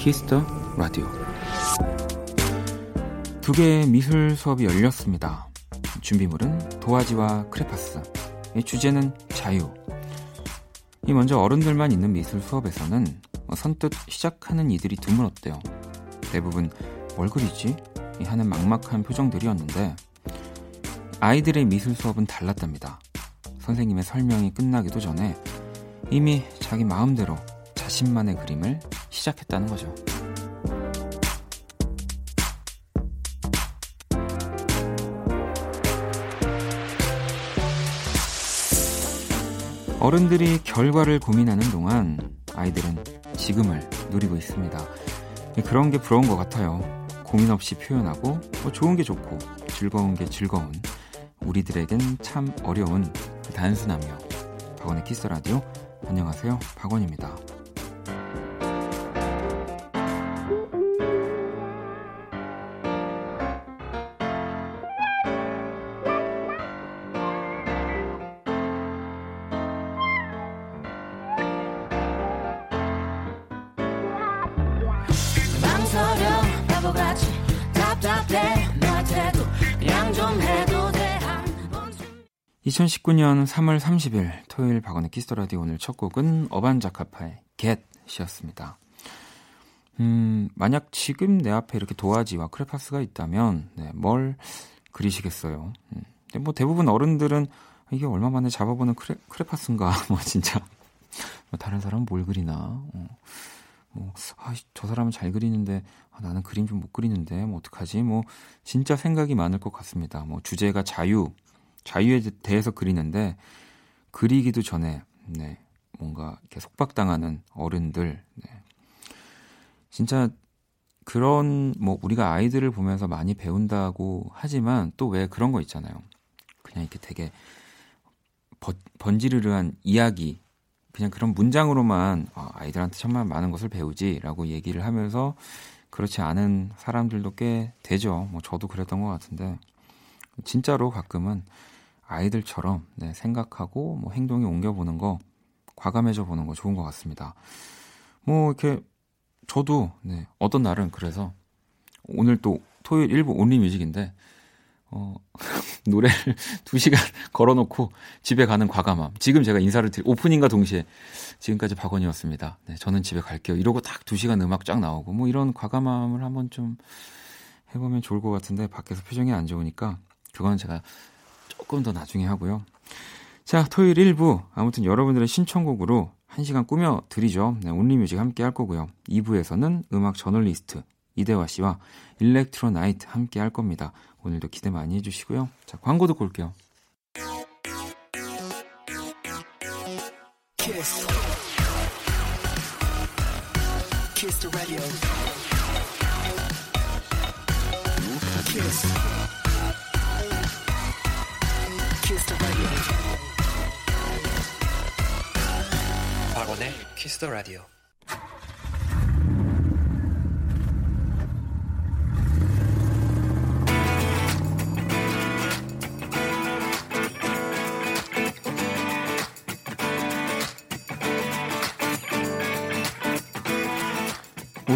Kiss the Radio 두 개의 미술 수업이 열렸습니다. 준비물은 도화지와 크레파스. 주제는 자유. 이 먼저 어른들만 있는 미술 수업에서는 선뜻 시작하는 이들이 드물었대요. 대부분 뭘 그리지? 하는 막막한 표정들이었는데 아이들의 미술 수업은 달랐답니다. 선생님의 설명이 끝나기도 전에 이미 자기 마음대로 자신만의 그림을 시작했다는 거죠. 어른들이 결과를 고민하는 동안 아이들은 지금을 누리고 있습니다. 그런 게 부러운 것 같아요. 고민 없이 표현하고 뭐 좋은 게 좋고 즐거운 게 즐거운 우리들에겐 참 어려운 그 단순하며 박원의 키스 라디오 안녕하세요 박원입니다. 답답해 너한테도 그냥 좀 해도 돼 2019년 3월 30일 토요일 박원의 Kiss the Radio 오늘 첫 곡은 어반자카파의 Get이었습니다. 음, 만약 지금 내 앞에 이렇게 도화지와 크레파스가 있다면 네, 뭘 그리시겠어요? 음, 뭐 대부분 어른들은 이게 얼마 만에 잡아보는 크레, 크레파스인가 뭐 진짜 뭐 다른 사람은 뭘 그리나 어. 뭐, 아, 저 사람은 잘 그리는데, 아, 나는 그림 좀 못 그리는데, 뭐, 어떡하지? 뭐, 진짜 생각이 많을 것 같습니다. 뭐, 주제가 자유, 자유에 대해서 그리는데, 그리기도 전에, 네, 뭔가, 이렇게 속박당하는 어른들, 네. 진짜, 그런, 뭐, 우리가 아이들을 보면서 많이 배운다고 하지만, 또 왜 그런 거 있잖아요. 그냥 이렇게 되게, 번, 번지르르한 이야기, 그냥 그런 문장으로만 아, 아이들한테 정말 많은 것을 배우지라고 얘기를 하면서 그렇지 않은 사람들도 꽤 되죠. 뭐 저도 그랬던 것 같은데 진짜로 가끔은 아이들처럼 네, 생각하고 뭐 행동에 옮겨보는 거 과감해져 보는 거 좋은 것 같습니다. 뭐 이렇게 저도 네, 어떤 날은 그래서 오늘 또 토요일 일부 온리 뮤직인데 어, 노래를 2시간 걸어놓고 집에 가는 과감함. 지금 제가 인사를 드리, 오프닝과 동시에 지금까지 박원이었습니다. 네, 저는 집에 갈게요. 이러고 딱 2시간 음악 쫙 나오고, 뭐 이런 과감함을 한번 좀 해보면 좋을 것 같은데, 밖에서 표정이 안 좋으니까, 그건 제가 조금 더 나중에 하고요. 자, 토요일 1부. 아무튼 여러분들의 신청곡으로 1시간 꾸며 드리죠. 네, 온리뮤직 함께 할 거고요. 2부에서는 음악 저널리스트 이대화 씨와 일렉트로 나이트 함께 할 겁니다. 오늘도 기대 많이 해주시고요. 자, 광고 듣고 올게요. Kiss. Kiss the Radio. Kiss. Kiss the Radio. 박원의 Kiss the Radio.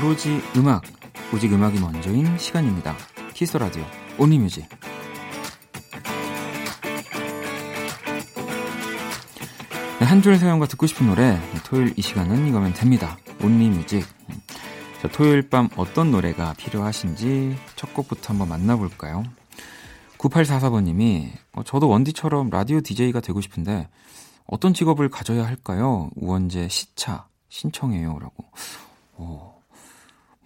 오로지 음악, 오직 음악이 먼저인 시간입니다. Kiss the Radio Only Music. 네, 한 줄 사연과 듣고 싶은 노래 토요일 이 시간은 이거면 됩니다. Only Music. 자, 토요일 밤 어떤 노래가 필요하신지 첫 곡부터 한번 만나볼까요? 9844번님이 어, 저도 원디처럼 라디오 DJ가 되고 싶은데 어떤 직업을 가져야 할까요? 우원재 시차 신청해요. 라고. 오.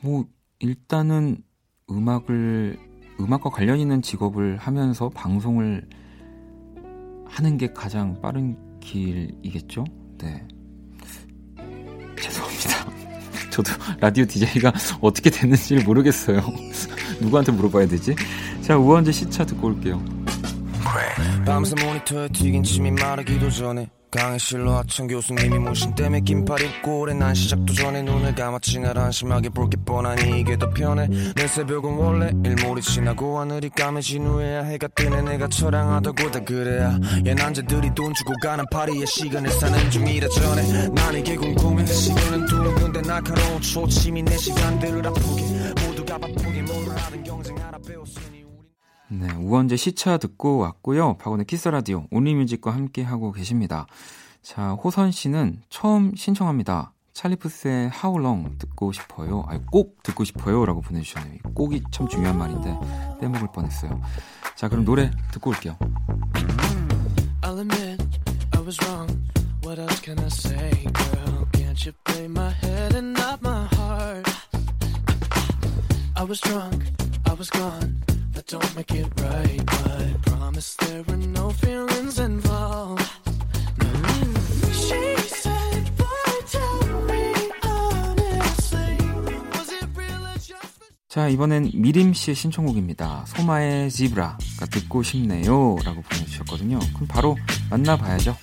뭐 일단은 음악을 음악과 관련 있는 직업을 하면서 방송을 하는 게 가장 빠른 길이겠죠? 네. 죄송합니다. 저도 라디오 DJ가 어떻게 됐는지 모르겠어요. 누구한테 물어봐야 되지? 자, 우원재 시차 듣고 올게요. 밤새 모니터에 튀긴 침이 마르기도 전에 강의실로 하천 교수님이 무신 때문에 긴팔 입고 오래 난 시작도 전에 눈을 감았지 날 안심하게 볼 게 뻔하니 이게 더 편해. 내 새벽은 원래 일몰이 지나고 하늘이 까매진 후에야 해가 뜨네. 내가 처량하다고 다 그래 야. 얘 난 쟤들이 돈 주고 가는 파리의 시간을 사는 중이라 전해 난 이게 궁금해 시계는 둥근데 날카로운 초침이 내 시간들을 아프게. 모두가 바쁘게 뭐를 하든 경쟁하라 배웠으니 네, 우원재 시차 듣고 왔고요. 박원의 Kiss the Radio Only Music과 함께 하고 계십니다. 자, 호선 씨는 처음 신청합니다. 찰리푸스의 How Long 듣고 싶어요. 아니, 꼭 듣고 싶어요라고 보내주셨네요. 꼭이 참 중요한 말인데 빼먹을 뻔했어요. 자, 그럼 노래 듣고 올게요. I was drunk. I was gone. Don't make it right, but promise there were no feelings involved. 자, 이번엔 미림 씨의 신청곡입니다. 소마의 지브라가 듣고 싶네요. 라고 보내주셨거든요. 그럼 바로 만나봐야죠.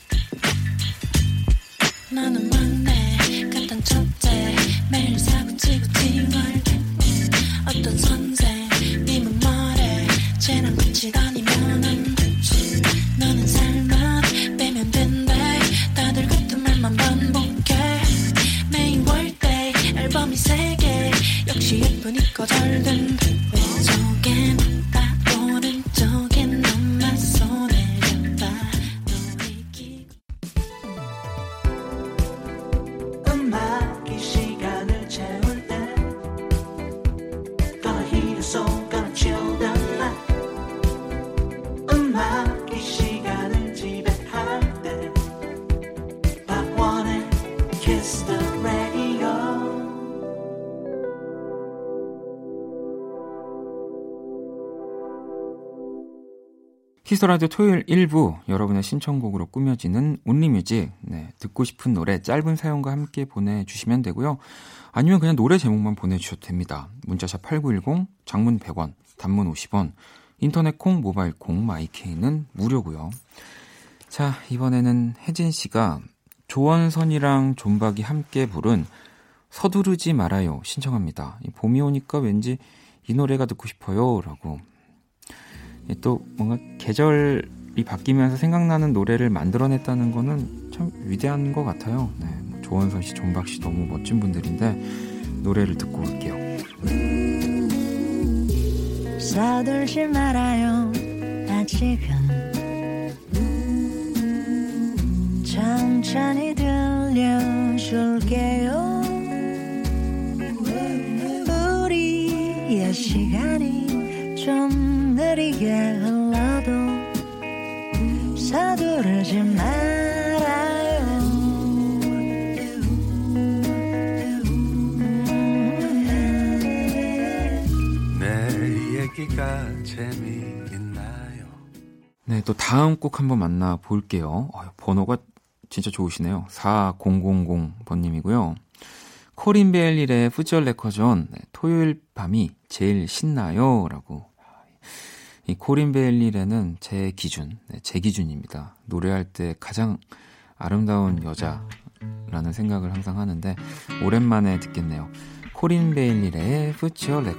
라디오 토요일 1부 여러분의 신청곡으로 꾸며지는 온리뮤직 네, 듣고 싶은 노래 짧은 사연과 함께 보내주시면 되고요. 아니면 그냥 노래 제목만 보내주셔도 됩니다. 문자샵 8910 장문 100원 단문 50원 인터넷 콩 모바일 콩 마이케이는 무료고요. 자 이번에는 혜진 씨가 조원선이랑 존박이 함께 부른 서두르지 말아요 신청합니다. 봄이 오니까 왠지 이 노래가 듣고 싶어요 라고 또 뭔가 계절이 바뀌면서 생각나는 노래를 만들어냈다는 거는 참 위대한 것 같아요. 네, 뭐 조원선 씨, 존박 씨 너무 멋진 분들인데 노래를 듣고 올게요. 서둘지 말아요. 아직은 천천히 들려줄게요. 우리의 시간이 좀 느리게 흘러도 서두르지 말아요 내 얘기가 재미있나요 네, 또 다음 곡 한번 만나 볼게요. 어, 번호가 진짜 좋으시네요. 4000번님이고요. 코린 베일의 푸절 레커전 네, 토요일 밤이 제일 신나요 라고 이 코린 베일리레는 제 기준, 네, 제 기준입니다. 노래할 때 가장 아름다운 여자라는 생각을 항상 하는데 오랜만에 듣겠네요. 코린 베일리레의 푸치어 레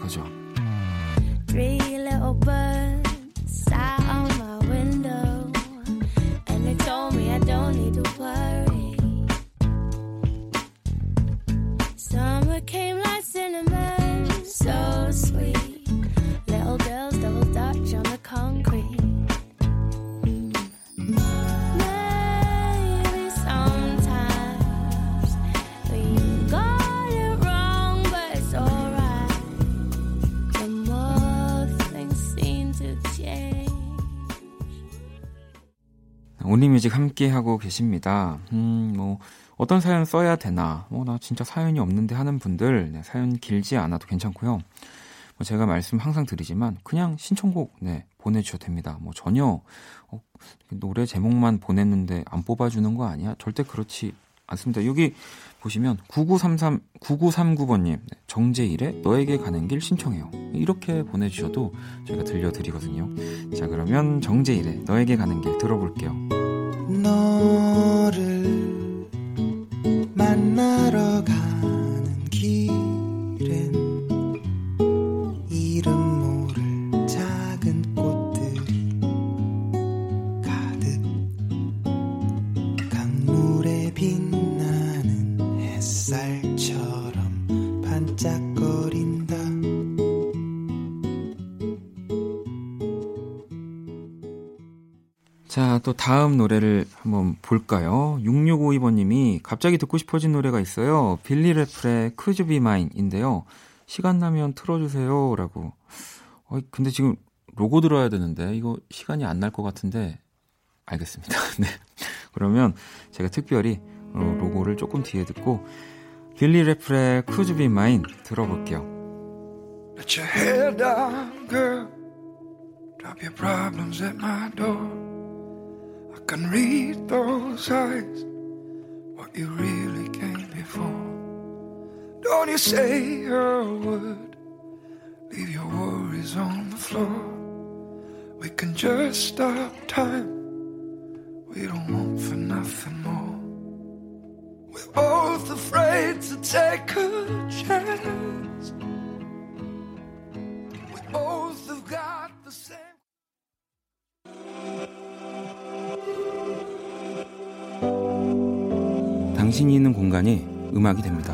뮤직 함께 하고 계십니다. 음, 뭐 어떤 사연 써야 되나? 뭐나 진짜 사연이 없는데 하는 분들 네, 사연 길지 않아도 괜찮고요. 뭐 제가 말씀 항상 드리지만 그냥 신청곡 네, 보내주셔도 됩니다. 뭐 전혀 어, 노래 제목만 보냈는데 안 뽑아주는 거 아니야? 절대 그렇지 않습니다. 여기 보시면 9933 9939번님 정재일의 너에게 가는 길 신청해요. 이렇게 보내주셔도 저희가 들려드리거든요. 자 그러면 정재일의 너에게 가는 길 들어볼게요. 너를 만나러 가. 자, 또 다음 노래를 한번 볼까요? 6652번님이 갑자기 듣고 싶어진 노래가 있어요. 빌리 레플의 You Be Mine인데요. 시간 나면 틀어주세요. 라고. 어, 근데 지금 로고 들어야 되는데, 이거 시간이 안 날 것 같은데, 알겠습니다. 네. 그러면 제가 특별히 어, 로고를 조금 뒤에 듣고, 빌리 레플의 Could Be 들어볼게요. Let your head down, girl. Drop your problems at my door. Can read those eyes, what you really came before. Don't you say a word, leave your worries on the floor. We can just stop time, we don't want for nothing more. We're both afraid to take a chance. We both have got 당신이 있는 공간이 음악이 됩니다.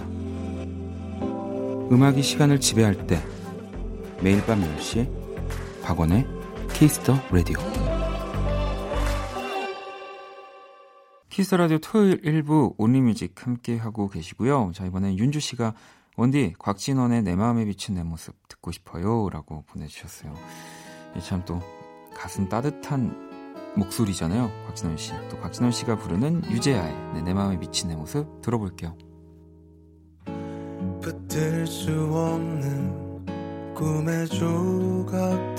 음악이 시간을 지배할 때 매일 밤 10시 박원의 Kiss the Radio Kiss the Radio 토요일 1부 Only Music 함께 하고 계시고요. 자 이번엔 윤주 씨가 원디 곽진원의 내 마음에 비친 내 모습 듣고 싶어요 라고 보내주셨어요. 참 또 가슴 따뜻한 목소리잖아요. 곽진원 씨. 또 곽진원 씨가 부르는 유재하의 네, 내 마음에 미친 내 모습 들어볼게요. 붙들 수 없는 꿈의 조각들은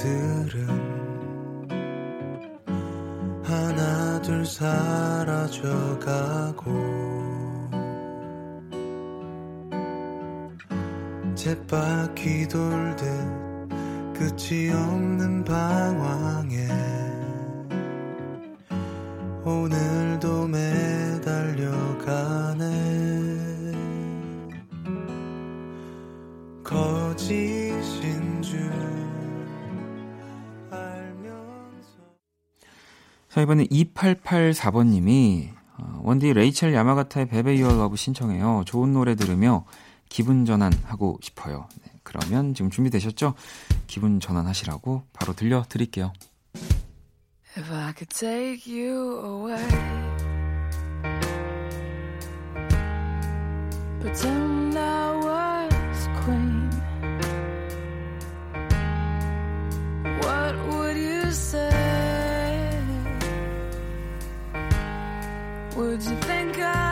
하나 둘 사라져가고 쳇바퀴 돌듯 끝이 없는 방황에 오늘도 매달려가네 거짓인 줄 알면서 자, 이번에 2884번님이 어, 원디 Rachael Yamagata의 Be Be Your Love 신청해요. 좋은 노래 들으며 기분 전환하고 싶어요. 네, 그러면 지금 준비되셨죠? 기분 전환하시라고 바로 들려드릴게요. If I could take you away, pretend I was queen. What would you say? Would you think I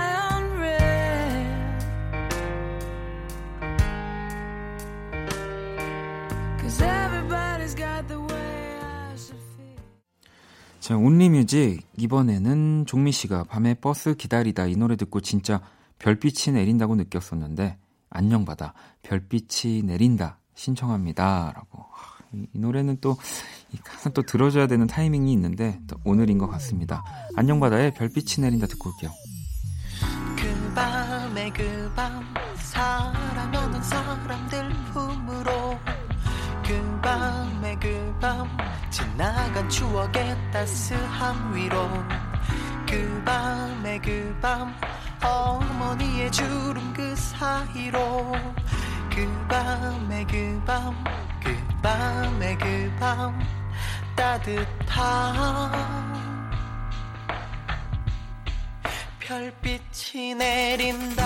자, 온리뮤직 이번에는 종미 씨가 밤에 버스 기다리다 이 노래 듣고 진짜 별빛이 내린다고 느꼈었는데 안녕 바다 별빛이 내린다 신청합니다라고 이, 이 노래는 또이 가사 또 들어줘야 되는 타이밍이 있는데 또 오늘인 것 같습니다. 안녕 바다의 별빛이 내린다 듣고 올게요. 그 밤에 그 밤 사랑하는 사람들 품으로 그 밤에 그밤 지나간 추억의 따스함 위로 그 밤에 그 밤 어머니의 주름 그 사이로 그 밤에 그 밤 그 밤에 그 밤 따뜻한 별빛이 내린다.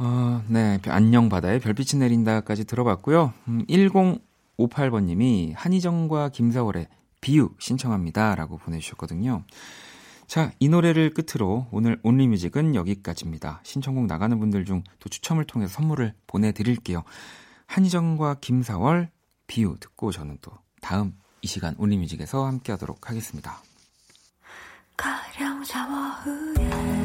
어, 네. 안녕 바다에 별빛이 내린다까지 들어봤고요. 음, 1058번님이 한희정과 김사월의 비유 신청합니다 라고 보내주셨거든요. 자, 이 노래를 끝으로 오늘 온리뮤직은 여기까지입니다. 신청곡 나가는 분들 중 또 추첨을 통해서 선물을 보내드릴게요. 한희정과 김사월 비유 듣고 저는 또 다음 이 시간 온리뮤직에서 함께 하도록 하겠습니다. 가령 샤워 후에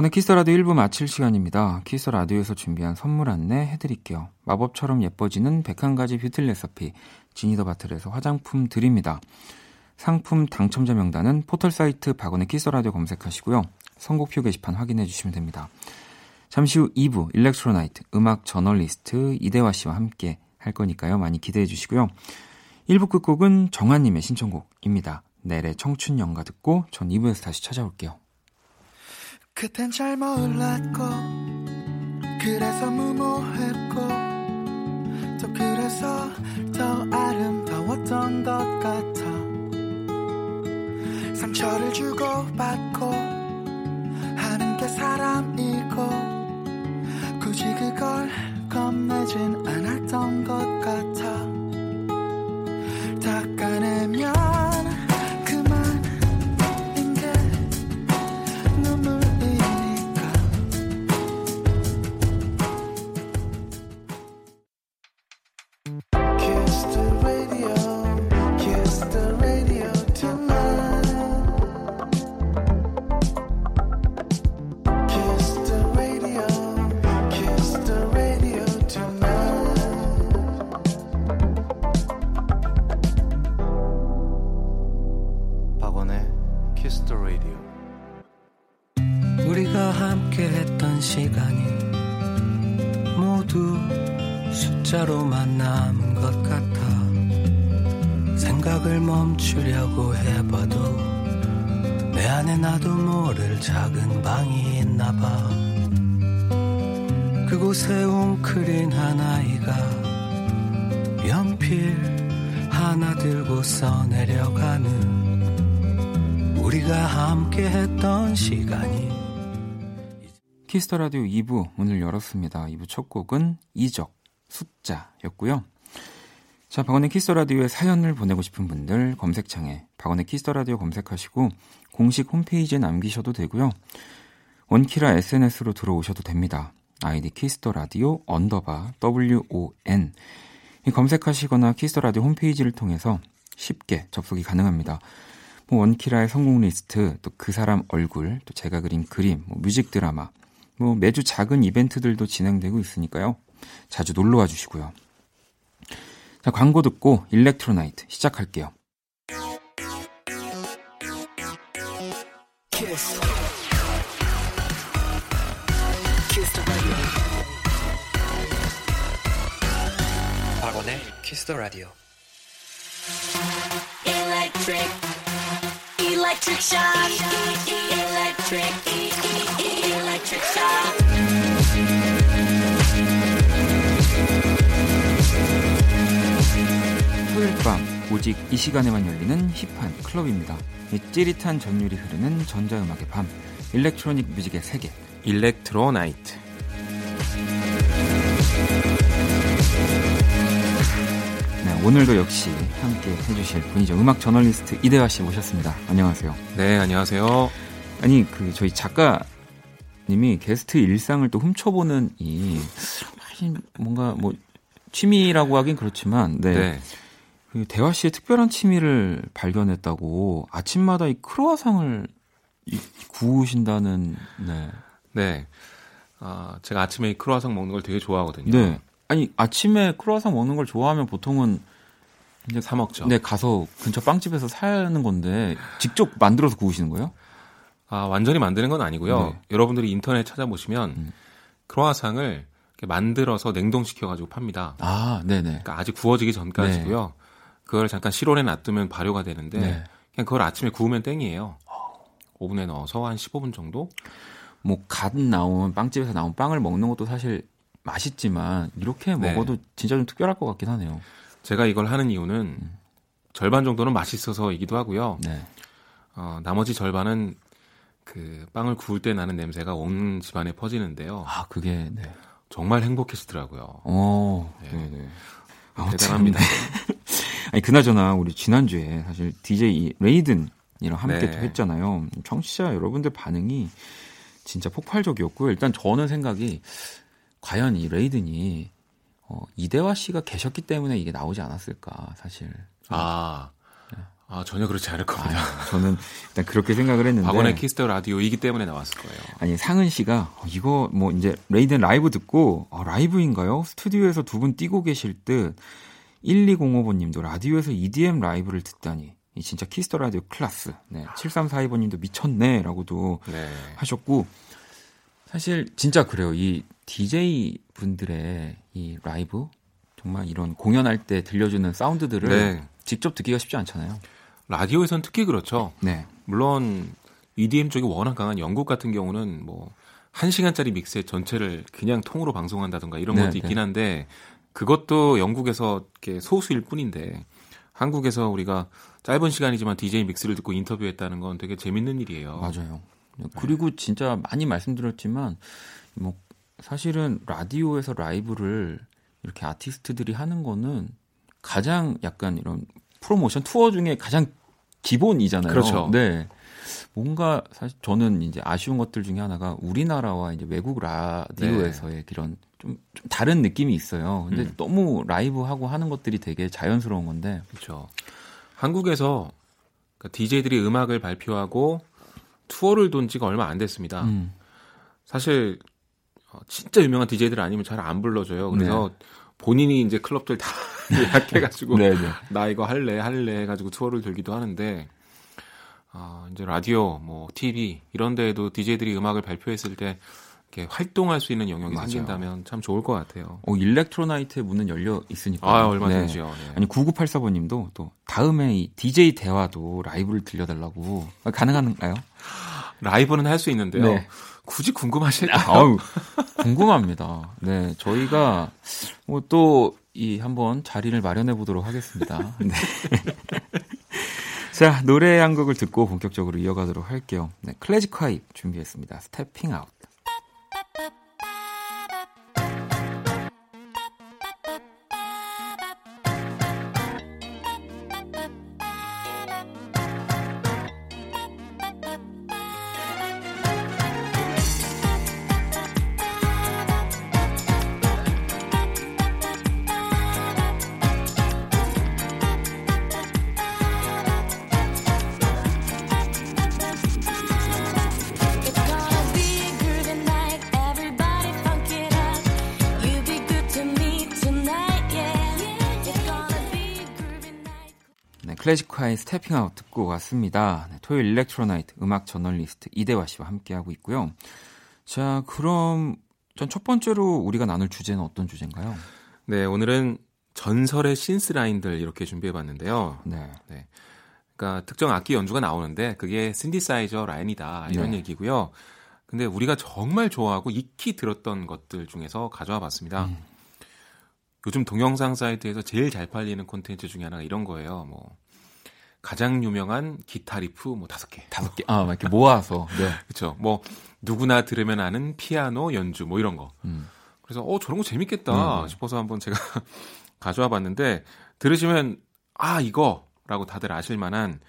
박원의 Kiss the Radio 1부 마칠 시간입니다. Kiss the Radio에서 준비한 선물 안내 해드릴게요. 마법처럼 예뻐지는 101가지 뷰티 레시피 Genie the Bottle에서 화장품 드립니다. 상품 당첨자 명단은 포털사이트 박원의 Kiss the Radio 검색하시고요. 선곡표 게시판 확인해 주시면 됩니다. 잠시 후 2부 Electro Night 음악 저널리스트 이대화 씨와 함께 할 거니까요. 많이 기대해 주시고요. 1부 끝곡은 정한님의 신청곡입니다. 넬의 청춘 연가 듣고 전 2부에서 다시 찾아올게요. 그땐 잘 몰랐고 그래서 무모했고 또 그래서 더 아름다웠던 것 같아. 상처를 주고받고 하는 게 사람이고 Kiss the Radio 2부 문을 열었습니다. 2부 첫 곡은 이적 숫자였고요. 자, 박원의 Kiss the Radio에 사연을 보내고 싶은 분들 검색창에 박원의 Kiss the Radio 검색하시고 공식 홈페이지에 남기셔도 되고요. 원키라 SNS로 들어오셔도 됩니다. 아이디 Kiss the Radio underbar WON 이 검색하시거나 Kiss the Radio 홈페이지를 통해서 쉽게 접속이 가능합니다. 뭐 원키라의 선곡 리스트, 또 그 사람 얼굴, 또 제가 그린 그림, 뭐 뮤직 드라마, 뭐 매주 작은 이벤트들도 진행되고 있으니까요. 자주 놀러 와 주시고요. 자, 광고 듣고 Electro Night 시작할게요. Kiss. Kiss the radio. 박원의 Kiss the Radio Electric Electric shock. Electric. Electric shock. 토요일 밤 오직 이 시간에만 열리는 힙한 클럽입니다. 이 찌릿한 전율이 흐르는 전자음악의 밤 일렉트로닉 뮤직의 세계. 일렉트로 나이트. 네, 오늘도 역시 함께 해주실 분이죠. 음악 저널리스트 이대화 씨 모셨습니다. 안녕하세요. 네 안녕하세요 아니 그 저희 작가님이 게스트 일상을 또 훔쳐보는 이 뭔가 뭐 취미라고 하긴 그렇지만 네. 네. 그 대화 씨의 특별한 취미를 발견했다고 아침마다 이 크로아상을 이- 구우신다는 네. 네. 아, 제가 아침에 이 크로아상 먹는 걸 되게 좋아하거든요. 네. 아니 아침에 크로아상 먹는 걸 좋아하면 보통은 이제 사 먹죠. 네 가서 근처 빵집에서 사는 건데 직접 만들어서 구우시는 거예요? 아, 완전히 만드는 건 아니고요. 네. 음. 여러분들이 인터넷 찾아보시면 크로아상을 이렇게 만들어서 냉동시켜 가지고 팝니다. 아, 네네. 그러니까 아직 구워지기 전까지고요. 그걸 잠깐 실온에 놔두면 발효가 되는데 네. 그냥 그걸 아침에 구우면 땡이에요. 오븐에 넣어서 한 15분 정도? 뭐갓 나온 빵집에서 나온 빵을 먹는 것도 사실 맛있지만 이렇게 네. 먹어도 진짜 좀 특별할 것 같긴 하네요. 제가 이걸 하는 이유는 절반 정도는 맛있어서이기도 하고요. 네. 어, 나머지 절반은 그 빵을 구울 때 나는 냄새가 온 집안에 퍼지는데요. 아, 그게 네. 정말 행복해지더라고요. 어, 네. 네, 네. 아, 대단합니다. 참, 네. 아니 그나저나 우리 지난주에 사실 DJ 레이든이랑 함께 네. 또 했잖아요. 청취자 여러분들 반응이 진짜 폭발적이었고요. 일단 저는 생각이 과연 이 레이든이 어, 이대화 씨가 계셨기 때문에 이게 나오지 않았을까 사실. 아, 아 전혀 그렇지 않을 겁니다. 아, 저는 일단 그렇게 생각을 했는데. 박원의 Kiss the Radio이기 때문에 나왔을 거예요. 아니 상은 씨가 어, 이거 뭐 이제 레이든 라이브 듣고 어, 라이브인가요? 스튜디오에서 두 분 뛰고 계실 듯 1205번님도 라디오에서 EDM 라이브를 듣다니 이 진짜 Kiss the Radio class. 네, 7342번님도 미쳤네라고도 네. 하셨고 사실 진짜 그래요. 이 DJ 분들의 이 라이브 정말 이런 공연할 때 들려주는 사운드들을 네. 직접 듣기가 쉽지 않잖아요. 라디오에선 특히 그렇죠. 네, 물론 EDM 쪽이 워낙 강한 영국 같은 경우는 뭐 1시간짜리 mix의 전체를 그냥 통으로 방송한다던가 이런 네, 것도 있긴 한데 그것도 영국에서 이렇게 소수일 뿐인데 한국에서 우리가 짧은 시간이지만 DJ 믹스를 듣고 인터뷰했다는 건 되게 재밌는 일이에요. 맞아요. 그리고 진짜 많이 말씀드렸지만 뭐 사실은 라디오에서 라이브를 이렇게 아티스트들이 하는 거는 가장 약간 이런 프로모션 투어 중에 가장 기본이잖아요. 그렇죠. 네. 뭔가 사실 저는 이제 아쉬운 것들 중에 하나가 우리나라와 이제 외국 라디오에서의 그런 좀, 좀 다른 느낌이 있어요. 근데 음. 너무 라이브 하고 하는 것들이 되게 자연스러운 건데. 그렇죠. 한국에서 DJ들이 음악을 발표하고 투어를 돈 지가 얼마 안 됐습니다. 음. 사실 어, 진짜 유명한 DJ들 아니면 잘 안 불러줘요. 그래서 본인이 이제 클럽들 다 예약해가지고 네, 네. 나 이거 할래 할래 해가지고 투어를 들기도 하는데 아, 이제 라디오, 뭐 TV 이런 데에도 DJ들이 음악을 발표했을 때 이렇게 활동할 수 있는 영역이 맞아요. 생긴다면 참 좋을 것 같아요. 어, 일렉트로나이트의 문은 열려 있으니까. 아 얼마든지요. 네. 아니 9984번님도 또 다음에 이 DJ 대화도 라이브를 들려달라고 아, 가능한가요? 라이브는 할 수 있는데요. 네. 굳이 궁금하실까요? 아우 궁금합니다. 네 저희가 뭐 또 이 한번 자리를 마련해 보도록 하겠습니다. 네. 자 노래 한 곡을 듣고 본격적으로 이어가도록 할게요. 네 클래식 화입 준비했습니다. Stepping Out. 클래식화의 스태핑 아웃 듣고 왔습니다. 네, 토요일 Electro Night 음악 저널리스트 이대화 씨와 함께하고 있고요. 자, 그럼 전 첫 번째로 우리가 나눌 주제는 어떤 주제인가요? 네, 오늘은 전설의 synth 라인들 이렇게 준비해 봤는데요. 네. 그러니까 특정 악기 연주가 나오는데 그게 신디사이저 라인이다 이런 네. 얘기고요. 근데 우리가 정말 좋아하고 익히 들었던 것들 중에서 가져와 봤습니다. 음. 요즘 동영상 사이트에서 제일 잘 팔리는 콘텐츠 중에 하나가 이런 거예요. 뭐 가장 유명한 기타 리프 뭐 다섯 개. 다섯 개, 아, 막 이렇게 모아서. 네. 그렇죠. 뭐 누구나 들으면 아는 피아노 연주 뭐 이런 거. 음. 그래서 어 저런 거 재밌겠다 음. 싶어서 한번 제가 가져와 봤는데 들으시면 아 이거라고 다들 아실 만한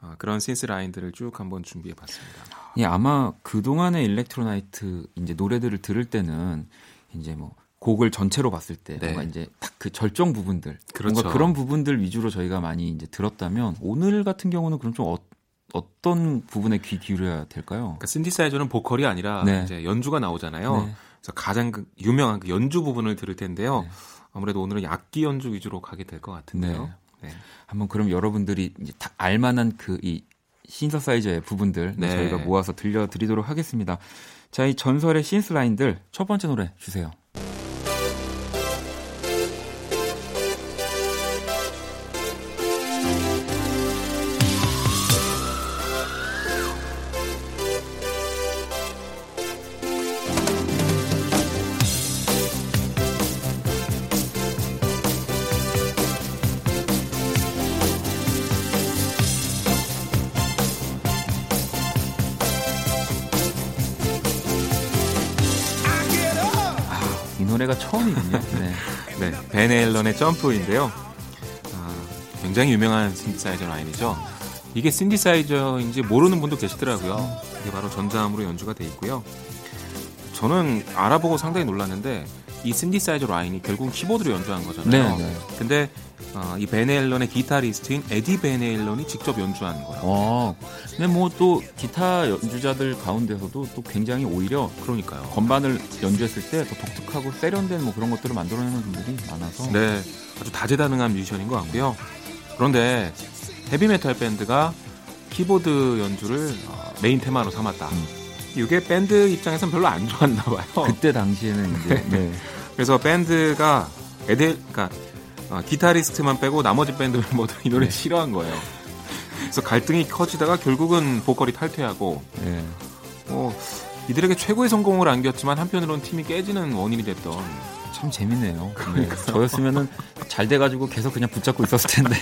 어, 그런 synth 라인들을 쭉 한번 준비해 봤습니다. 예, 아마 그동안의 Electro Night 이제 노래들을 들을 때는 이제 뭐 곡을 전체로 봤을 때 네. 뭔가 이제 딱 그 절정 부분들 그렇죠. 뭔가 그런 부분들 위주로 저희가 많이 이제 들었다면 오늘 같은 경우는 그럼 좀 어, 어떤 부분에 귀 기울여야 될까요? 그러니까 신디사이저는 보컬이 아니라 네. 이제 연주가 나오잖아요. 네. 그래서 가장 그 유명한 그 연주 부분을 들을 텐데요. 네. 아무래도 오늘은 악기 연주 위주로 가게 될 것 같은데요. 네. 한번 그럼 여러분들이 이제 다 알만한 그 이 신서사이저의 부분들 네. 저희가 모아서 들려드리도록 하겠습니다. 자, 이 전설의 신스 라인들 첫 번째 노래 주세요. 점프인데요. 아, 굉장히 유명한 신디사이저 라인이죠. 이게 신디사이저인지 모르는 분도 계시더라고요. 이게 바로 전자음으로 연주가 돼 있고요. 저는 알아보고 상당히 놀랐는데 이 신디사이저 라인이 결국은 키보드로 연주한 거잖아요. 네, 네. 근데 어, 이 베네일런의 기타리스트인 에디 베네일런이 직접 연주한 거예요. 어, 근데 뭐 또 기타 연주자들 가운데서도 또 굉장히 오히려 그러니까요. 건반을 연주했을 때 더 독특하고 세련된 뭐 그런 것들을 만들어내는 분들이 많아서 네, 아주 다재다능한 뮤지션인 것 같고요. 그런데 헤비메탈 밴드가 키보드 연주를 어, 메인 테마로 삼았다. 음. 이게 밴드 입장에선 별로 안 좋았나 봐요. 그때 당시에는 이제 네. 그래서 밴드가 에델, 그러니까 어, 기타리스트만 빼고 나머지 밴드 멤버들 이 노래 네. 싫어한 거예요. 그래서 갈등이 커지다가 결국은 보컬이 탈퇴하고 네. 뭐 이들에게 최고의 성공을 안겼지만 한편으로는 팀이 깨지는 원인이 됐던 참 재밌네요. 네. 저였으면은 잘 돼가지고 계속 그냥 붙잡고 있었을 텐데.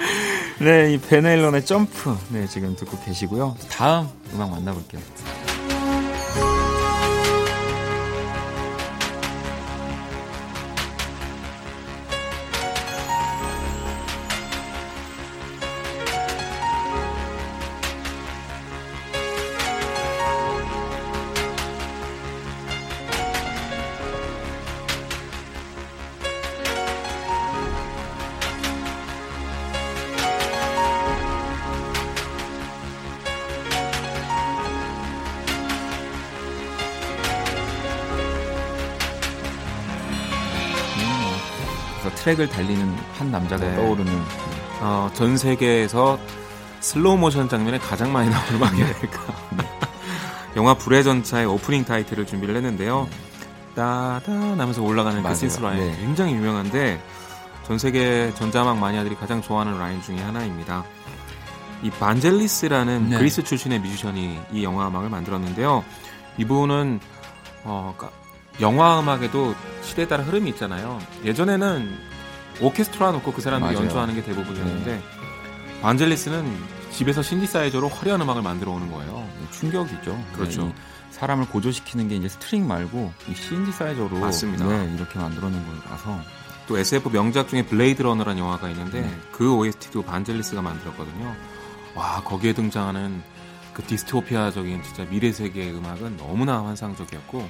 네, 이 베네일런의 점프. 네, 지금 듣고 계시고요. 다음 음악 만나볼게요. 트랙을 달리는 한 남자가 네. 떠오르는 어, 전 세계에서 슬로우 모션 장면에 가장 많이 나오는 음악이 아닐까. 영화 불의 전차의 오프닝 타이틀을 준비를 했는데요. 따다 하면서 올라가는 그 맞아요. synth 라인 네. 굉장히 유명한데 전 세계 전자음악 마니아들이 가장 좋아하는 라인 중에 하나입니다. 이 반젤리스라는 네. 그리스 출신의 뮤지션이 이 영화 음악을 만들었는데요. 이분은 어, 까- 영화 음악에도 시대에 따른 흐름이 있잖아요. 예전에는 오케스트라 놓고 그 사람들이 맞아요. 네. 연주하는 게 대부분이었는데 반젤리스는 집에서 신디사이저로 화려한 음악을 만들어 오는 거예요. 네, 충격이죠. 그렇죠. 네, 이 사람을 고조시키는 게 이제 string 말고 이 신디사이저로 맞습니다. 네, 이렇게 만들어낸 거라서 또 SF 명작 중에 Blade Runner라는 영화가 있는데 네. 그 OST도 반젤리스가 만들었거든요. 와 거기에 등장하는 그 디스토피아적인 진짜 미래 세계의 음악은 너무나 환상적이었고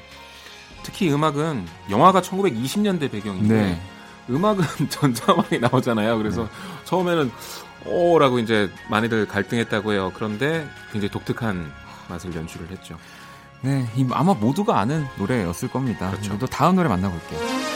특히 음악은 영화가 1920년대 배경인데 네. 음악은 전자음악이 나오잖아요. 그래서 처음에는 오라고 이제 많이들 갈등했다고 해요. 그런데 굉장히 독특한 맛을 연출을 했죠. 네, 이 아마 모두가 아는 노래였을 겁니다. 그렇죠. 또 다음 노래 만나볼게요.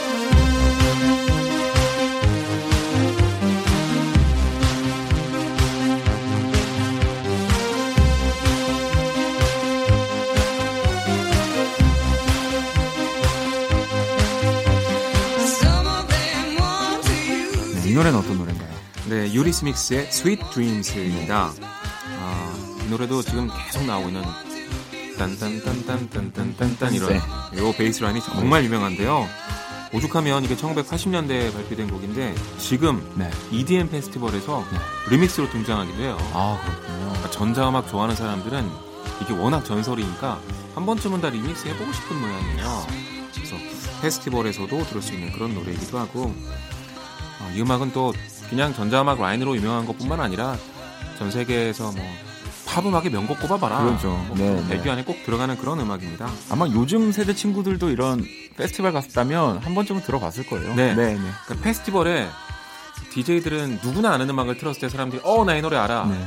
이 노래는 어떤 노래인가요? 네, Eurythmics의 Sweet Dreams입니다. 아, 이 노래도 지금 계속 나오고 있는 딴딴딴딴딴딴딴 이런 네. 요 베이스 라인이 정말 유명한데요. 오죽하면 이게 1980년대에 발표된 곡인데 지금 네. EDM 페스티벌에서 remix로 등장하기도 해요. 아 그렇군요. 그러니까 전자음악 좋아하는 사람들은 이게 워낙 전설이니까 한 번쯤은 다 리믹스 해보고 싶은 모양이에요. 그래서 페스티벌에서도 들을 수 있는 그런 노래이기도 하고 어, 이 음악은 또 그냥 전자음악 라인으로 유명한 것뿐만 아니라 전 세계에서 뭐 팝음악의 명곡 꼽아봐라. 그렇죠. 뭐 네, 그 네. 데뷔 안에 꼭 들어가는 그런 음악입니다. 아마 요즘 세대 친구들도 이런 페스티벌 갔다면 한 번쯤은 들어봤을 거예요. 네. 네, 네. 그러니까 페스티벌에 DJ들은 누구나 아는 음악을 틀었을 때 사람들이 어 나 이 노래 알아. 네.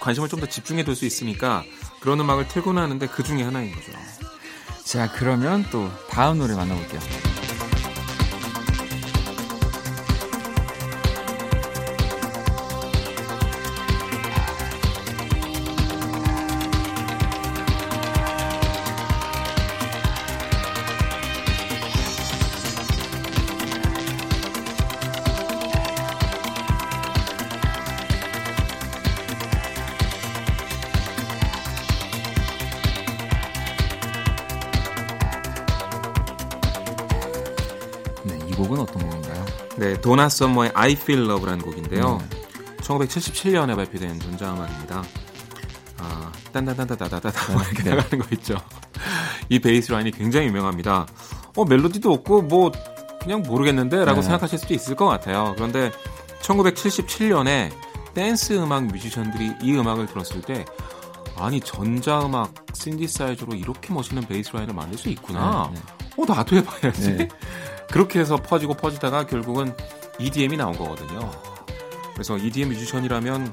관심을 좀 더 집중해 둘 수 있으니까 그런 음악을 틀고 나는데 그 중에 하나인 거죠. 자, 그러면 또 다음 노래 만나볼게요. 곡은 어떤 곡인가요? 네, 도나 썸머의 I Feel Love라는 곡인데요. 1977년에 발표된 전자 음악입니다. 아, 딴딴딴따다다다 뭐 이렇게 네. 나가는 거 있죠. 이 베이스 라인이 굉장히 유명합니다. 어, 멜로디도 없고 뭐 그냥 모르겠는데 라고 네. 생각하실 수도 있을 것 같아요. 그런데 1977년에 댄스 음악 뮤지션들이 이 음악을 들었을 때 아니 전자음악 신디사이저로 이렇게 멋있는 베이스 라인을 만들 수 있구나. 네, 어 나도 해봐야지. 네. 그렇게 해서 퍼지고 퍼지다가 결국은 EDM이 나온 거거든요. 그래서 EDM 뮤지션이라면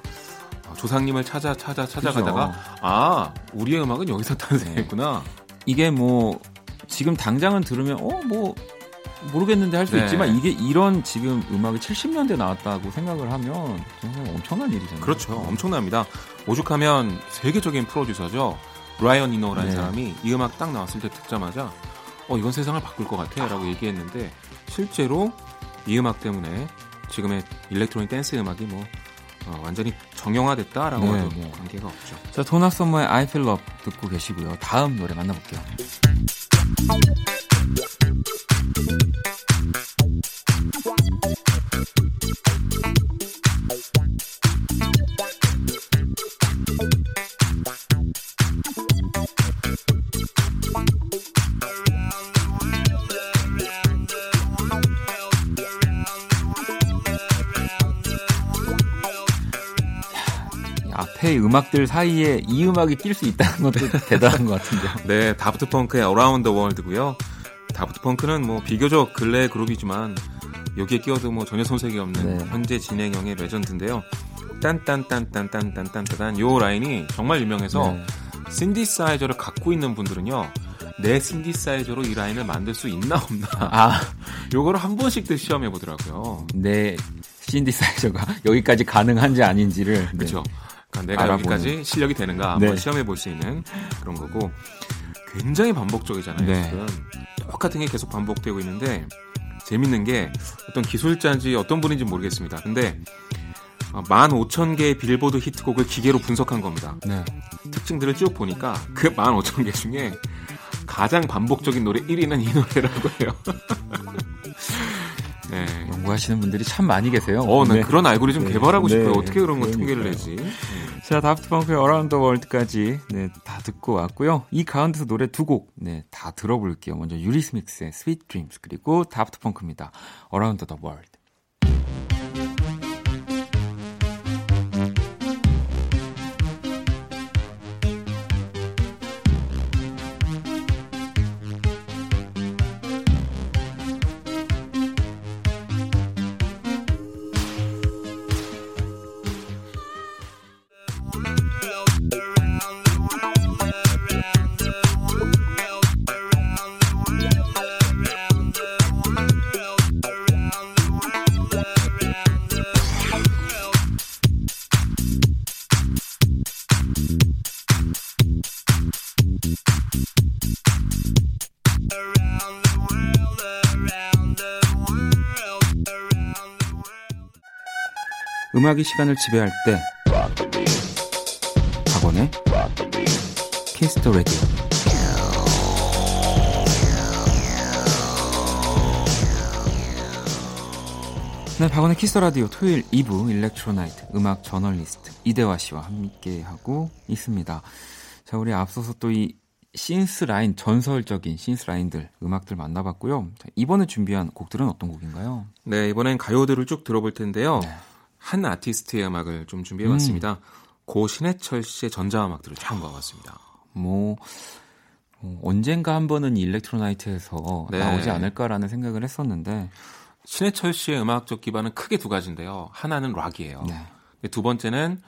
어, 조상님을 찾아 찾아 찾아가다가 아 우리의 음악은 여기서 탄생했구나. 이게 뭐 지금 당장은 들으면 어 뭐 모르겠는데 할수 네. 있지만 이게 이런 지금 음악이 70년대 나왔다고 생각을 하면 정말 엄청난 일이잖아요. 그렇죠. 엄청납니다. 오죽하면 세계적인 프로듀서죠. 브라이언 이노라는 네. 사람이 이 음악 딱 나왔을 때 듣자마자 어 이건 세상을 바꿀 것 같아 라고 얘기했는데 실제로 이 음악 때문에 지금의 electronic 댄스 음악이 뭐 어, 완전히 정형화됐다라고 네, 해도 네. 관계가 없죠. 자, 도나 썸머의 I Feel Love 듣고 계시고요. 다음 노래 만나볼게요. 이 앞에 음악들 사이에 이 음악이 낄 수 있다는 것도 대단한 것 같은데요. 네, Daft Punk의 Around the World고요. Daft Punk는 뭐 비교적 근래 그룹이지만 여기에 끼어도 뭐 전혀 손색이 없는 네. 현재 진행형의 레전드인데요. 딴딴딴딴딴딴딴딴 요 라인이 정말 유명해서 네. 신디사이저를 갖고 있는 분들은요. 내 신디사이저로 이 라인을 만들 수 있나 없나 아, 요거를 한 번씩 시험해 보더라고요. 내 신디사이저가 여기까지 가능한지 아닌지를. 네. 그렇죠. 그러니까 내가 알아보는. 여기까지 실력이 되는가 한번 네. 시험해 볼 수 있는 그런 거고 굉장히 반복적이잖아요. 네. 지금 똑같은 게 계속 반복되고 있는데 재밌는 게 어떤 기술자인지 어떤 분인지 모르겠습니다. 근데 15,000개의 빌보드 히트곡을 기계로 분석한 겁니다. 네. 특징들을 쭉 보니까 그 15,000개 중에 가장 반복적인 노래 1위는 이 노래라고 해요. 네. 연구하시는 분들이 참 많이 계세요. 어, 난 네. 그런 알고리즘 네. 개발하고 싶어요. 네. 어떻게 그런 거 통계를. 내지? 자, Daft Punk의 Around the World까지 네, 다 듣고 왔고요. 이 가운데서 노래 두 곡, 네, 다 들어볼게요. 먼저 Eurythmics의 Sweet Dreams 그리고 Daft Punk입니다. Around the World. 음악이 시간을 지배할 때 박원의 키스 더 라디오 네, 박원의 키스 더 라디오 토요일 2부 일렉트로나이트 음악 저널리스트 이대화 씨와 함께 하고 있습니다. 자, 우리 앞서서 또 이 synth 라인 전설적인 synth 라인들 음악들 만나봤고요. 자, 이번에 준비한 곡들은 어떤 곡인가요? 네, 이번엔 가요들을 쭉 들어볼 텐데요. 네. 한 아티스트의 음악을 좀 준비해봤습니다. 고 신해철 씨의 전자음악 들을 쫙 모아봤습니다. 뭐 어, 언젠가 한 번은 이 일렉트로나이트에서 네. 나오지 않을까라는 생각을 했었는데 신해철 씨의 음악적 기반은 크게 두 가지인데요. 하나는 락이에요. 네. 두 번째는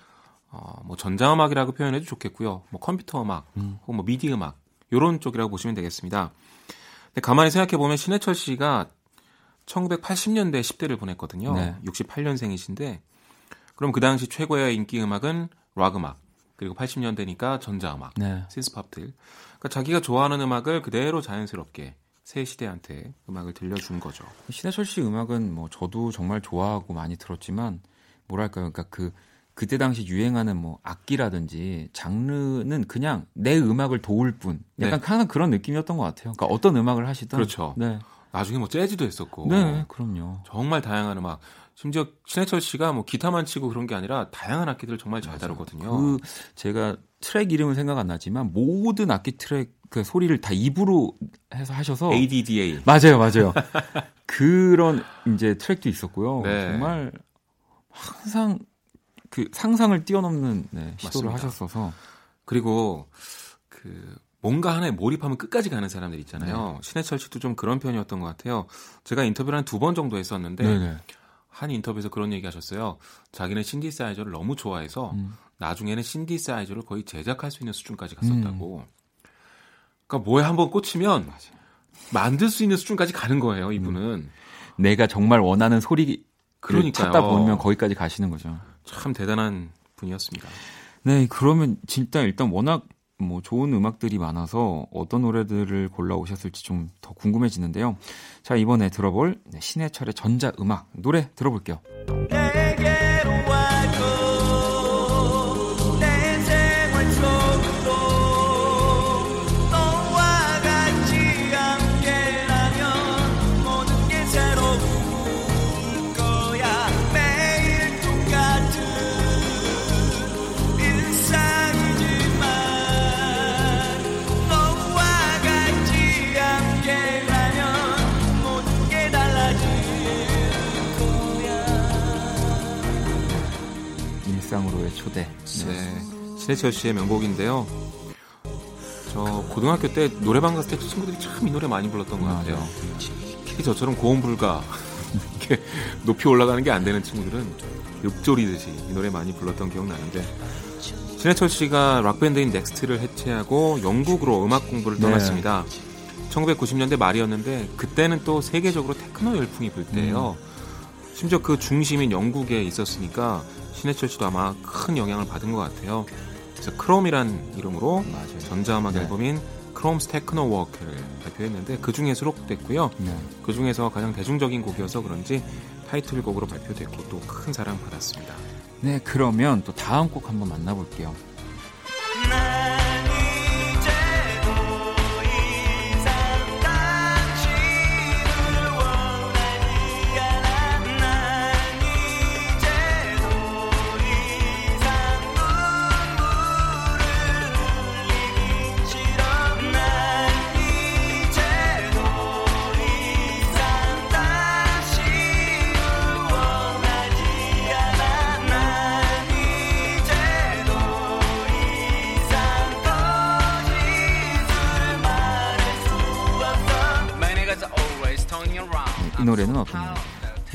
어, 뭐 전자음악이라고 표현해도 좋겠고요. 뭐 컴퓨터 음악, 혹은 뭐 미디 음악 이런 쪽이라고 보시면 되겠습니다. 근데 가만히 생각해 보면 신해철 씨가 1980년대 10대를 보냈거든요. 네. 68년생이신데 그럼 그 당시 최고의 인기 음악은 락 음악 그리고 80년대니까 전자 음악, 네. 신스팝들. 그러니까 자기가 좋아하는 음악을 그대로 자연스럽게 새 시대한테 음악을 들려준 거죠. 신해철 씨 음악은 뭐 저도 정말 좋아하고 많이 들었지만 뭐랄까요, 그러니까 그 그때 당시 유행하는 뭐 악기라든지 장르는 그냥 내 음악을 도울 뿐. 약간 항상 그런 느낌이었던 것 같아요. 그러니까 어떤 음악을 하시든 그렇죠. 네, 나중에 뭐 재즈도 했었고 네, 그럼요. 정말 다양한 음악. 심지어 신해철 씨가 뭐 기타만 치고 그런 게 아니라 다양한 악기들을 정말 잘 다루거든요. 그 제가 트랙 이름은 생각 안 나지만 모든 악기 트랙 그 소리를 다 입으로 해서 하셔서 ADDA. 맞아요, 맞아요. 그런 이제 트랙도 있었고요. 네. 정말 항상 그 상상을 뛰어넘는 네, 시도를 맞습니다. 하셨어서 그리고 그 뭔가 하나에 몰입하면 끝까지 가는 사람들 있잖아요. 신해철 씨도 좀 그런 편이었던 것 같아요. 제가 인터뷰를 한 두 번 정도 했었는데 네네. 한 인터뷰에서 그런 얘기 하셨어요. 자기는 신디사이저를 너무 좋아해서 음. 나중에는 신디사이저를 거의 제작할 수 있는 수준까지 갔었다고. 그러니까 뭐에 한번 꽂히면 만들 수 있는 수준까지 가는 거예요, 이분은. 내가 정말 원하는 소리 그러니까요. 찾다 보면 거기까지 가시는 거죠. 참 대단한 분이었습니다. 네, 그러면 진짜 일단 워낙 뭐 좋은 음악들이 많아서 어떤 노래들을 골라 오셨을지 좀 더 궁금해지는데요. 자, 이번에 들어볼 네, 신해철의 전자 음악 노래 들어볼게요. 내게 신해철 씨의 명곡인데요. 저 고등학교 때 노래방 갔을 때 친구들이 참 이 노래 많이 불렀던 것 같아요. 특히 저처럼 고음 불가 이렇게 높이 올라가는 게 안 되는 친구들은 읊조리듯이 이 노래 많이 불렀던 기억 나는데 신해철 씨가 락밴드인 넥스트를 해체하고 영국으로 음악 공부를 네. 떠났습니다. 1990년대 말이었는데 그때는 또 세계적으로 테크노 열풍이 불 때예요. 심지어 그 중심인 영국에 있었으니까 신해철 씨도 아마 큰 영향을 받은 것 같아요. 그래서 크롬이란 이름으로 전자음악 네. 앨범인 Crom's Techno Works를 발표했는데 그 중에 수록됐고요. 네. 그 중에서 가장 대중적인 곡이어서 그런지 타이틀곡으로 발표됐고 또 큰 사랑 받았습니다. 네, 그러면 또 다음 곡 한번 만나볼게요. 난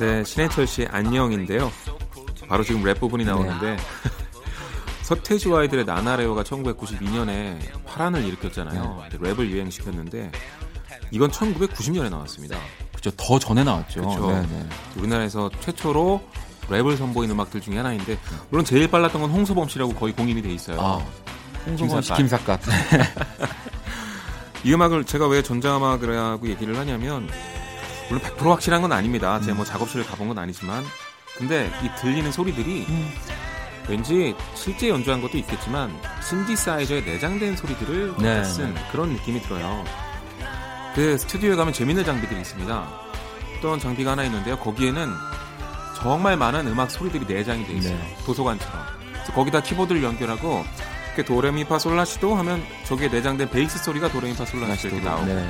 네, 신해철 씨의 안녕인데요. 바로 지금 랩 부분이 나오는데 서태지와 아이들의 난 알아요가 1992년에 파란을 일으켰잖아요. 랩을 유행시켰는데 이건 1990년에 나왔습니다. 그죠, 더 전에 나왔죠. 네, 네. 우리나라에서 최초로 랩을 선보인 음악들 중에 하나인데 물론 제일 빨랐던 건 홍서범 씨라고 거의 공인이 돼 있어요. 아, 홍서범 씨, 김삿갓. 김삿갓. 이 음악을 제가 왜 전자음악이라고 얘기를 하냐면 물론 100% 확실한 건 아닙니다. 제가 뭐 작업실을 가본 건 아니지만 근데 이 들리는 소리들이 왠지 실제 연주한 것도 있겠지만 신디사이저에 내장된 소리들을 네, 쓴 그런 느낌이 들어요. 그 스튜디오에 가면 재밌는 장비들이 있습니다. 어떤 장비가 하나 있는데요. 거기에는 정말 많은 음악 소리들이 내장이 돼 있어요. 네. 도서관처럼. 거기다 키보드를 연결하고 이렇게 도레미파솔라시도 하면 저기에 내장된 베이스 소리가 도레미파솔라시 이렇게 나오고 네.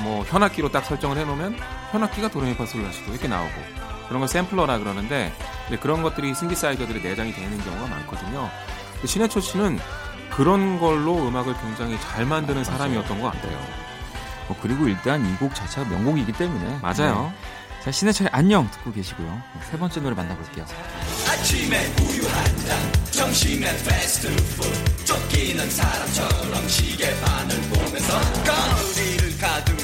뭐 현악기로 딱 설정을 해놓으면 현악기가 도레미파솔라시도 이렇게 나오고 그런 걸 샘플러라 그러는데 근데 그런 것들이 신디사이저들이 내장이 되는 경우가 많거든요. 신해철 씨는 그런 걸로 음악을 굉장히 잘 만드는 사람이었던 것 같아요. 어, 그리고 일단 이 곡 자체가 명곡이기 때문에 맞아요. 네. 자, 신해철의 안녕 듣고 계시고요. 네, 세 번째 노래 만나볼게요. 아침에 우유 한잔 점심엔 패스트푸드 쫓기는 사람처럼 시계 반을 보면서 거리를 가득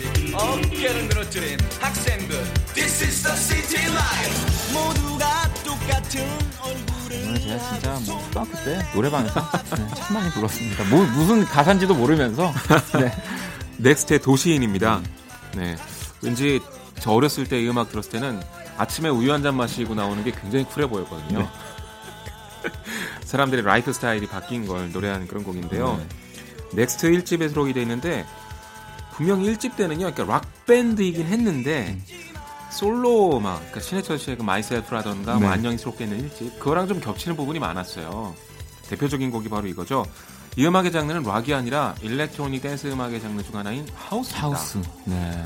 소리 어깨를 늘어뜨린 학생들 This is the city life 모두가 똑같은 얼굴을 오늘 제가 진짜 뭐 초등학교 때 노래방에서 네, 참 많이 불렀습니다. 뭐, 무슨 가사인지도 모르면서 네. 넥스트의 도시인입니다. 네. 왠지 저 어렸을 때 이 음악 들었을 때는 아침에 우유 한 잔 마시고 나오는 게 굉장히 쿨해 보였거든요. 사람들의 라이프 스타일이 바뀐 걸 노래하는 그런 곡인데요. 넥스트 1집에 수록이 돼 있는데 분명히 1집 때는요. 그러니까 락 밴드이긴 했는데 솔로 음악, 그러니까 신해철 씨의 그 Myself라던가 네. 뭐 안녕이 수록되어 있는 1집 그거랑 좀 겹치는 부분이 많았어요. 대표적인 곡이 바로 이거죠. 이 음악의 장르는 락이 아니라 electronic 댄스 음악의 장르 중 하나인 하우스입니다. 하우스. 네.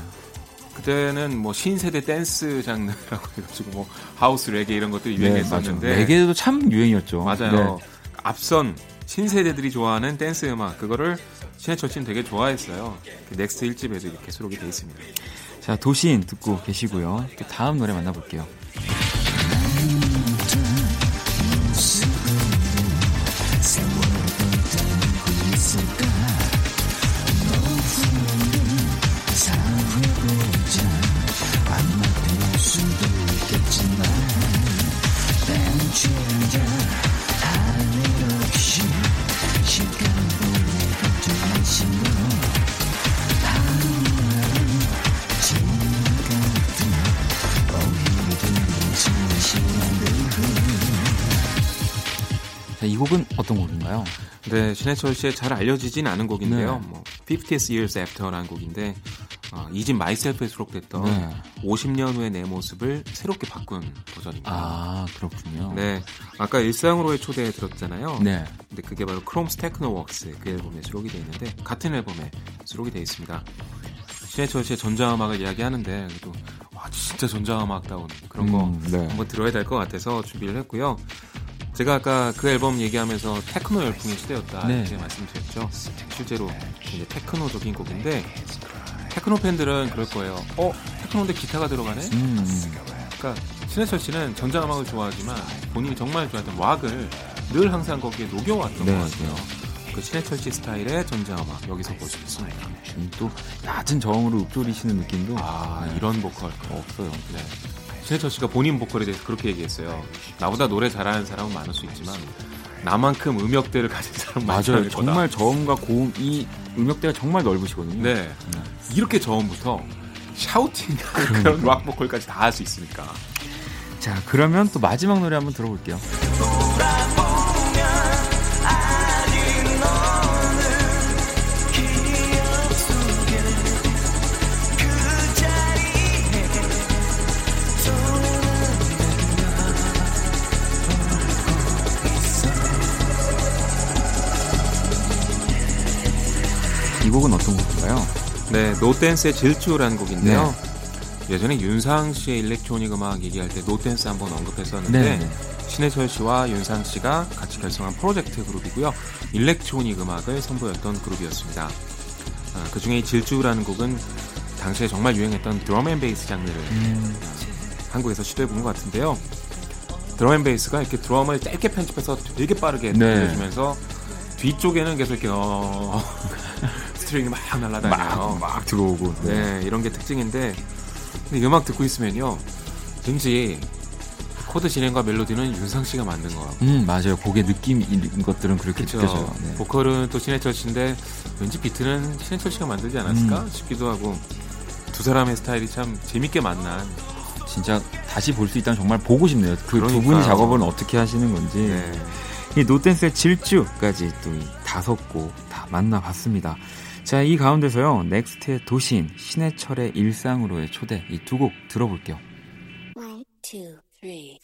그때는 뭐 신세대 댄스 장르라고 해가지고 뭐 하우스 레게 이런 것들이 네, 유행했었는데 맞아요. 레게도 참 유행이었죠. 맞아요. 네. 앞선 신세대들이 좋아하는 댄스 음악 그거를 신해철 씨는 되게 좋아했어요. 그 넥스트 1집에도 이렇게 수록이 돼 있습니다. 자, 도시인 듣고 계시고요. 또 다음 노래 만나볼게요. 네, 신해철 씨의 잘 알려지진 않은 곡인데요. 네. 뭐 50 Years After라는 곡인데 어, 이집 Myself에 수록됐던 네. 50년 후의 내 모습을 새롭게 바꾼 버전입니다. 아, 그렇군요. 네, 아까 일상으로의 초대 들었잖아요. 네. 근데 그게 바로 Crom's Techno Works 그 앨범에 수록이 돼 있는데 같은 앨범에 수록이 돼 있습니다. 신해철 씨의 전자음악을 이야기하는데 그래도 와 진짜 전자음악다운 그런 거 음, 네. 한번 들어야 될 것 같아서 준비를 했고요. 제가 아까 그 앨범 얘기하면서 테크노 열풍의 시대였다 네. 이렇게 말씀드렸죠. 실제로 이제 테크노적인 곡인데 테크노 팬들은 그럴 거예요. 어 테크노인데 기타가 들어가네. 음, 그러니까 신해철 씨는 전자음악을 좋아하지만 본인이 정말 좋아했던 락을 늘 항상 거기에 녹여왔던 네, 것 같아요. 그 신해철 씨 스타일의 전자음악 여기서 있습니다. 음, 또 낮은 저음으로 읊조리시는 느낌도 아 네. 이런 보컬 없어요. 네. 신해철 씨가 본인 보컬에 대해서 그렇게 얘기했어요. 나보다 노래 잘하는 사람은 많을 수 있지만 나만큼 음역대를 가진 사람은 많지 맞아요. 정말 저음과 고음 이 음역대가 정말 넓으시거든요. 네. 이렇게 저음부터 샤우팅 그런 락 보컬까지 다 할 수 있으니까. 자, 그러면 또 마지막 노래 한번 들어볼게요. 곡은 어떤 곡인가요? 네, 노댄스의 질주라는 곡인데요. 예전에 윤상 씨의 electronic 음악 얘기할 때 노댄스 한번 언급했었는데 네, 네. 신해철 씨와 윤상 씨가 같이 결성한 프로젝트 그룹이고요. electronic 음악을 선보였던 그룹이었습니다. 아, 그 중에 이 질주라는 곡은 당시에 정말 유행했던 drum and bass 장르를 음, 한국에서 시도해 본 것 같은데요. drum and bass가 이렇게 드럼을 짧게 편집해서 되게 빠르게 네. 들려주면서 뒤쪽에는 계속 이렇게 어... string이 막 날아다녀요. 막, 막 들어오고. 네, 이런 게 특징인데 근데 이 음악 듣고 있으면요. 왠지 코드 진행과 멜로디는 윤상 씨가 만든 거 같고 음, 맞아요. 곡의 느낌인 것들은 그렇게 그쵸. 느껴져요. 네. 보컬은 또 신해철 씨인데 왠지 비트는 신해철 씨가 만들지 않았을까 음. 싶기도 하고 두 사람의 스타일이 참 재밌게 만난 진짜 다시 볼 수 있다면 정말 보고 싶네요. 그 두 분이. 작업은 어떻게 하시는 건지. 네. 이 노댄스의 질주까지 또이 다섯 곡 다 만나봤습니다. 자, 이 가운데서요, 넥스트의 도시인, 신해철의 일상으로의 초대, 이 두 곡 들어볼게요. One, two, three,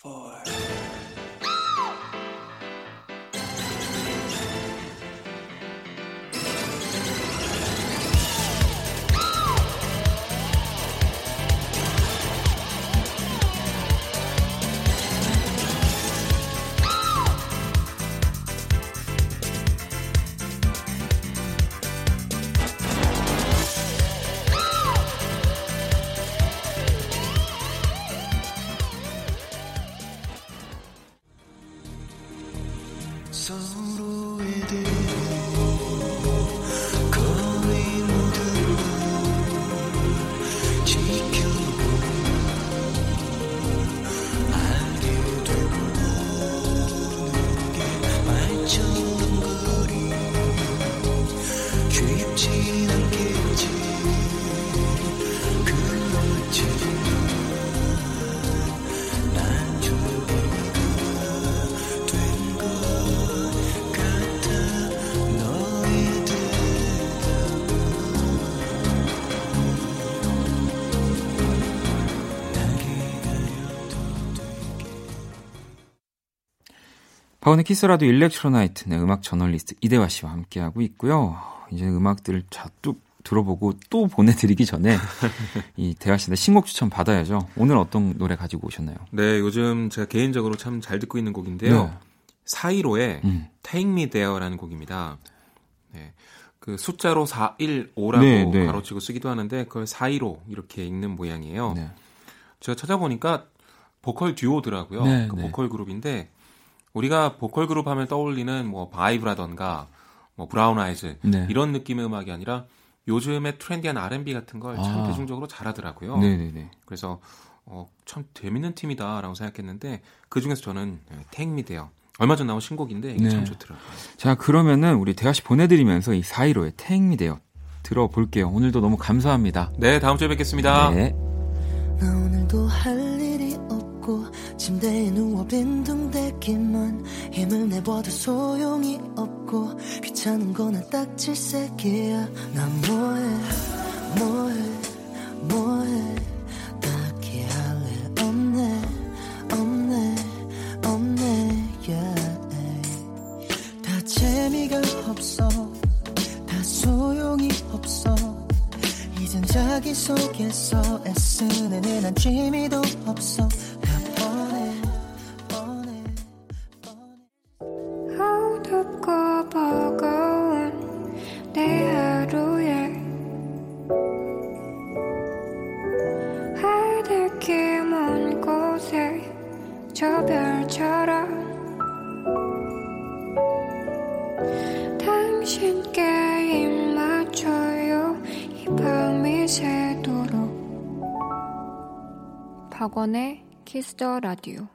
박원의 키스라도 일렉트로나이트, 네, 음악 저널리스트 이대화 씨와 함께하고 있고요. 이제 음악들을 자뚝 들어보고 또 보내드리기 전에 이 대화 씨의 신곡 추천 받아야죠. 오늘 어떤 노래 가지고 오셨나요? 네, 요즘 제가 개인적으로 참 잘 듣고 있는 곡인데요. 네. 사이로의 음. Take Me There라는 곡입니다. 네. 그 숫자로 415라고 네, 네. 가로치고 쓰기도 하는데 그걸 415 이렇게 읽는 모양이에요. 네. 제가 찾아보니까 보컬 듀오더라고요. 네, 그 네. 보컬 그룹인데 우리가 보컬 그룹 하면 떠올리는 뭐 바이브라던가 뭐 브라운 아이즈 네. 이런 느낌의 음악이 아니라 요즘의 트렌디한 R&B 같은 걸 참 아. 대중적으로 잘하더라고요. 네네네. 그래서 어, 참 재밌는 팀이다라고 생각했는데 그 중에서 저는 Me There 얼마 전 나온 신곡인데 이게 네. 참 좋더라고요. 자, 그러면은 우리 대화 씨 보내드리면서 이 사이로의 Take Me There요 들어볼게요. 오늘도 너무 감사합니다. 네, 다음 주에 뵙겠습니다. 네. 침대에 누워 빈둥대기만 힘을 내봐도 소용이 없고 귀찮은 거나 딱질색이야. 난 뭐해 뭐해 뭐해. 딱히 할 일 없네 없네 없네 yeah. 다 재미가 없어 다 소용이 없어. 이젠 자기 속에서 애쓰는 난 취미도 없어 키스 더 라디오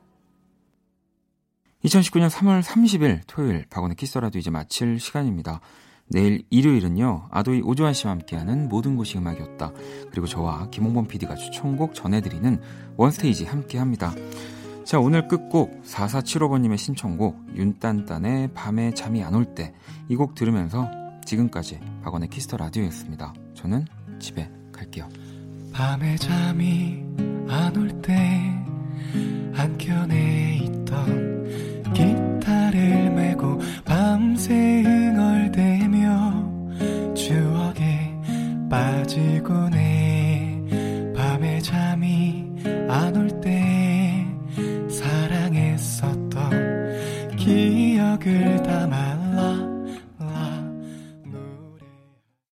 2019년 3월 30일 토요일 박원의 키스라도 이제 마칠 시간입니다. 내일 일요일은요 아도이 오주환 씨와 함께하는 모든 곳이 음악이었다. 그리고 저와 김홍범 PD가 추천곡 전해드리는 원스테이지 함께합니다. 자 오늘 끝곡 4475번님의 신청곡 윤딴딴의 밤에 잠이 안 올 때 이 곡 들으면서 지금까지 박원의 키스 더 라디오였습니다. 저는 집에 갈게요. 밤에 잠이 안 올 때 한켠에 있던 기타를 메고 밤새 흥얼대며 추억에 빠지곤 해 밤에 잠이 안 올 때 사랑했었던 기억을 담아